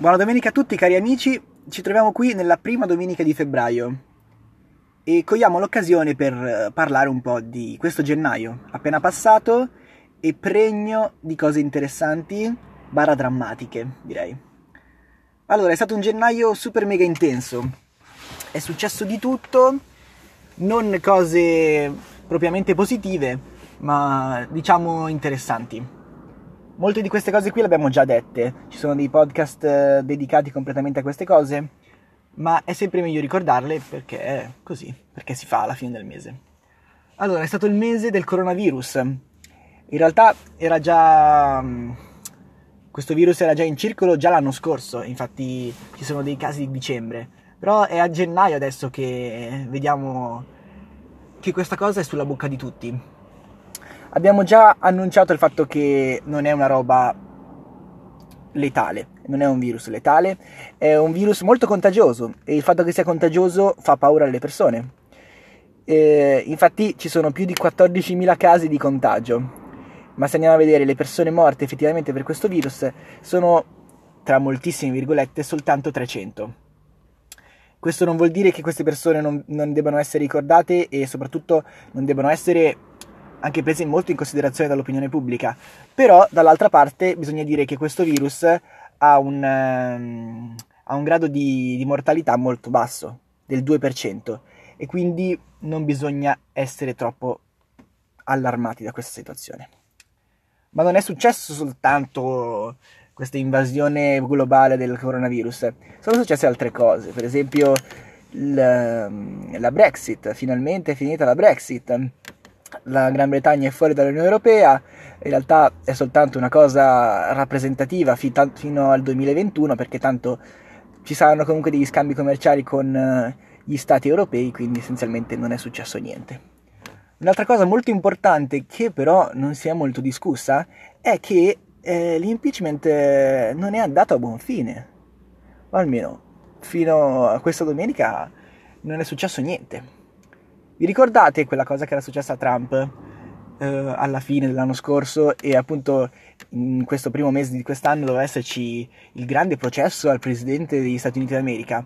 Buona domenica a tutti cari amici, ci troviamo qui nella prima domenica di febbraio e cogliamo l'occasione per eh, parlare un po' di questo gennaio appena passato e pregno di cose interessanti, barra drammatiche direi. Allora, è stato un gennaio super mega intenso, è successo di tutto, non cose propriamente positive, ma diciamo interessanti. Molte di queste cose qui le abbiamo già dette, ci sono dei podcast eh, dedicati completamente a queste cose, ma è sempre meglio ricordarle perché è così, perché si fa alla fine del mese. Allora, è stato il mese del coronavirus. In realtà era già mm, questo virus era già in circolo già l'anno scorso, infatti ci sono dei casi di dicembre, però è a gennaio adesso che vediamo che questa cosa è sulla bocca di tutti. Abbiamo già annunciato il fatto che non è una roba letale, non è un virus letale, è un virus molto contagioso e il fatto che sia contagioso fa paura alle persone. E infatti ci sono più di 14.000 casi di contagio, ma se andiamo a vedere le persone morte effettivamente per questo virus sono, tra moltissime virgolette, soltanto 300. Questo non vuol dire che queste persone non, non debbano essere ricordate e soprattutto non debbano essere anche prese molto in considerazione dall'opinione pubblica. Però, dall'altra parte, bisogna dire che questo virus ha un, um, ha un grado di, di mortalità molto basso, del 2%, e quindi non bisogna essere troppo allarmati da questa situazione. Ma non è successo soltanto questa invasione globale del coronavirus, sono successe altre cose, per esempio la, la Brexit, finalmente è finita la Brexit la Gran Bretagna è fuori dall'Unione Europea, in realtà è soltanto una cosa rappresentativa fino al 2021 perché tanto ci saranno comunque degli scambi commerciali con eh, gli stati europei, quindi essenzialmente non è successo niente. Un'altra cosa molto importante che però non si è molto discussa è che eh, l'impeachment eh, non è andato a buon fine, o almeno fino a questa domenica non è successo niente. Vi ricordate quella cosa che era successa a Trump eh, alla fine dell'anno scorso e appunto in questo primo mese di quest'anno doveva esserci il grande processo al presidente degli Stati Uniti d'America?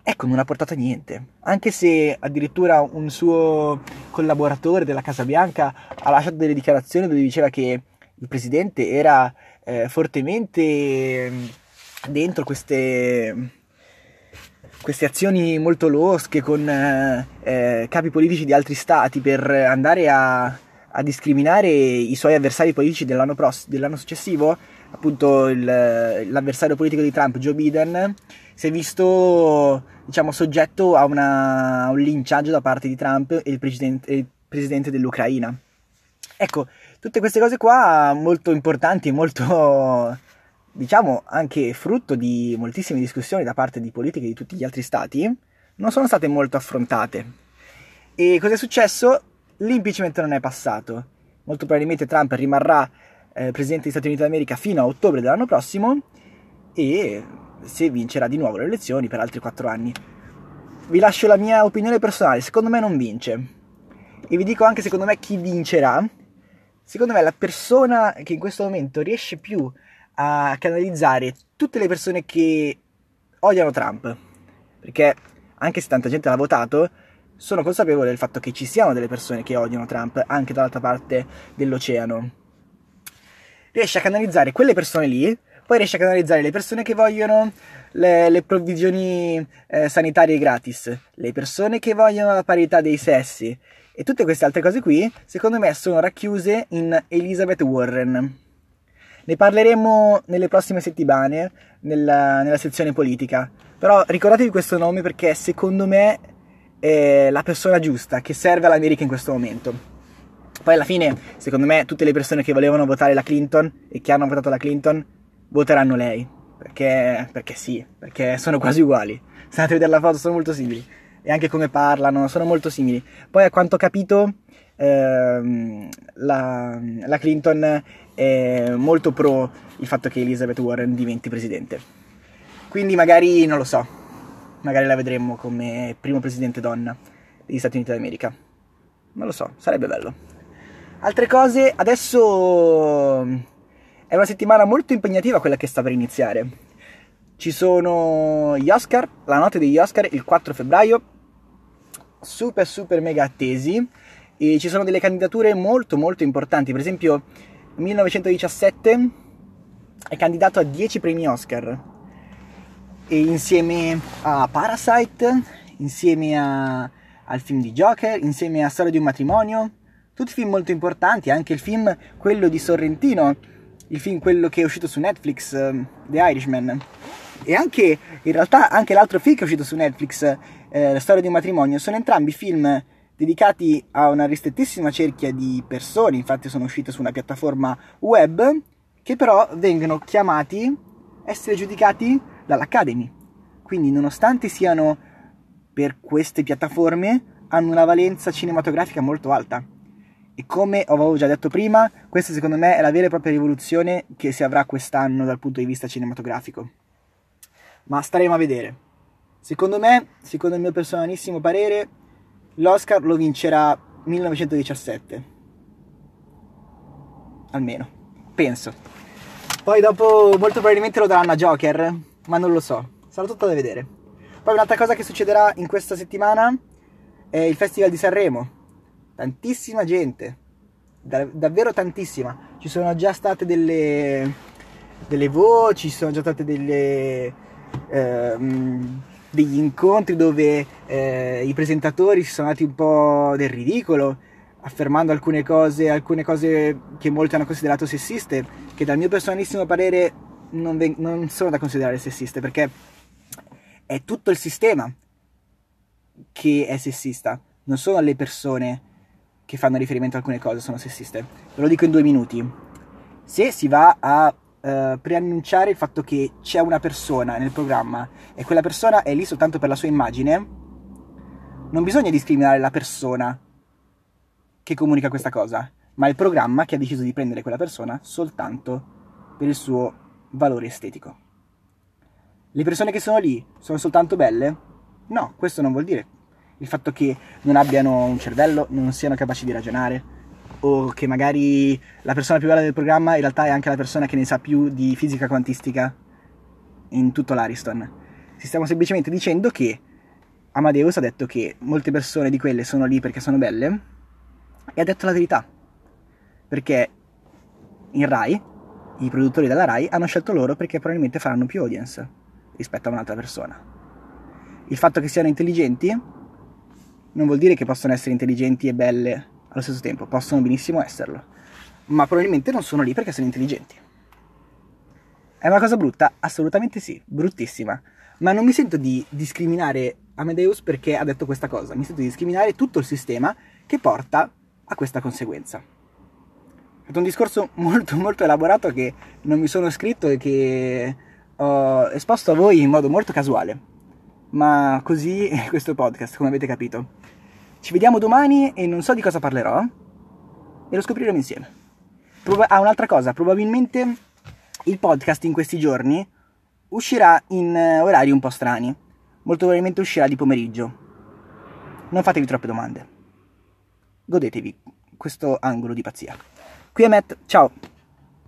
Ecco, non ha portato a niente. Anche se addirittura un suo collaboratore della Casa Bianca ha lasciato delle dichiarazioni dove diceva che il presidente era eh, fortemente dentro queste queste azioni molto losche con eh, eh, capi politici di altri stati per andare a, a discriminare i suoi avversari politici dell'anno, pross- dell'anno successivo, appunto il, l'avversario politico di Trump, Joe Biden, si è visto diciamo, soggetto a, una, a un linciaggio da parte di Trump e il presidente, il presidente dell'Ucraina. Ecco, tutte queste cose qua molto importanti, molto diciamo anche frutto di moltissime discussioni da parte di politiche di tutti gli altri stati, non sono state molto affrontate. E cosa è successo? L'impeachment non è passato. Molto probabilmente Trump rimarrà eh, presidente degli Stati Uniti d'America fino a ottobre dell'anno prossimo e se vincerà di nuovo le elezioni per altri quattro anni. Vi lascio la mia opinione personale, secondo me non vince. E vi dico anche secondo me chi vincerà. Secondo me la persona che in questo momento riesce più a canalizzare tutte le persone che odiano Trump. Perché anche se tanta gente l'ha votato, sono consapevole del fatto che ci siano delle persone che odiano Trump anche dall'altra parte dell'oceano. Riesce a canalizzare quelle persone lì, poi riesce a canalizzare le persone che vogliono le, le provvigioni eh, sanitarie gratis, le persone che vogliono la parità dei sessi e tutte queste altre cose qui, secondo me, sono racchiuse in Elizabeth Warren. Ne parleremo nelle prossime settimane nella, nella sezione politica. Però ricordatevi questo nome perché secondo me è la persona giusta che serve all'America in questo momento. Poi alla fine, secondo me, tutte le persone che volevano votare la Clinton e che hanno votato la Clinton voteranno lei. Perché, perché sì, perché sono quasi uguali. Se andate a vedere la foto sono molto simili. E anche come parlano, sono molto simili. Poi a quanto ho capito, ehm, la, la Clinton è molto pro il fatto che Elizabeth Warren diventi presidente. Quindi magari, non lo so, magari la vedremo come primo presidente donna degli Stati Uniti d'America. Non lo so, sarebbe bello. Altre cose, adesso è una settimana molto impegnativa quella che sta per iniziare. Ci sono gli Oscar, la notte degli Oscar il 4 febbraio, super super mega attesi e ci sono delle candidature molto molto importanti, per esempio 1917 è candidato a 10 premi Oscar. E insieme a Parasite, insieme a, al film di Joker, insieme a Storia di un matrimonio, tutti film molto importanti, anche il film quello di Sorrentino, il film quello che è uscito su Netflix, uh, The Irishman, e anche in realtà anche l'altro film che è uscito su Netflix, eh, La storia di un matrimonio, sono entrambi film dedicati a una ristrettissima cerchia di persone, infatti sono uscite su una piattaforma web, che però vengono chiamati, essere giudicati dall'Academy. Quindi nonostante siano per queste piattaforme, hanno una valenza cinematografica molto alta. E come avevo già detto prima, questa secondo me è la vera e propria rivoluzione che si avrà quest'anno dal punto di vista cinematografico. Ma staremo a vedere. Secondo me, secondo il mio personalissimo parere, l'Oscar lo vincerà 1917. Almeno, penso. Poi dopo molto probabilmente lo daranno a Joker, ma non lo so. Sarà tutto da vedere. Poi un'altra cosa che succederà in questa settimana è il Festival di Sanremo tantissima gente, da, davvero tantissima. Ci sono già state delle, delle voci, ci sono già state delle, ehm, degli incontri dove eh, i presentatori si sono dati un po' del ridicolo, affermando alcune cose, alcune cose che molti hanno considerato sessiste, che dal mio personalissimo parere non, ven- non sono da considerare sessiste, perché è tutto il sistema che è sessista, non sono le persone che fanno riferimento a alcune cose sono sessiste. Ve lo dico in due minuti. Se si va a uh, preannunciare il fatto che c'è una persona nel programma e quella persona è lì soltanto per la sua immagine, non bisogna discriminare la persona che comunica questa cosa, ma il programma che ha deciso di prendere quella persona soltanto per il suo valore estetico. Le persone che sono lì sono soltanto belle? No, questo non vuol dire il fatto che non abbiano un cervello, non siano capaci di ragionare, o che magari la persona più bella del programma in realtà è anche la persona che ne sa più di fisica quantistica in tutto l'Ariston. Si stiamo semplicemente dicendo che Amadeus ha detto che molte persone di quelle sono lì perché sono belle e ha detto la verità. Perché in Rai, i produttori della Rai hanno scelto loro perché probabilmente faranno più audience rispetto a un'altra persona. Il fatto che siano intelligenti non vuol dire che possono essere intelligenti e belle allo stesso tempo, possono benissimo esserlo, ma probabilmente non sono lì perché sono intelligenti. È una cosa brutta? Assolutamente sì, bruttissima, ma non mi sento di discriminare Amadeus perché ha detto questa cosa, mi sento di discriminare tutto il sistema che porta a questa conseguenza. È stato un discorso molto molto elaborato che non mi sono scritto e che ho esposto a voi in modo molto casuale ma così è questo podcast, come avete capito. Ci vediamo domani e non so di cosa parlerò e lo scopriremo insieme. Proba- ah, un'altra cosa, probabilmente il podcast in questi giorni uscirà in eh, orari un po' strani. Molto probabilmente uscirà di pomeriggio. Non fatevi troppe domande. Godetevi questo angolo di pazzia. Qui è Matt, ciao!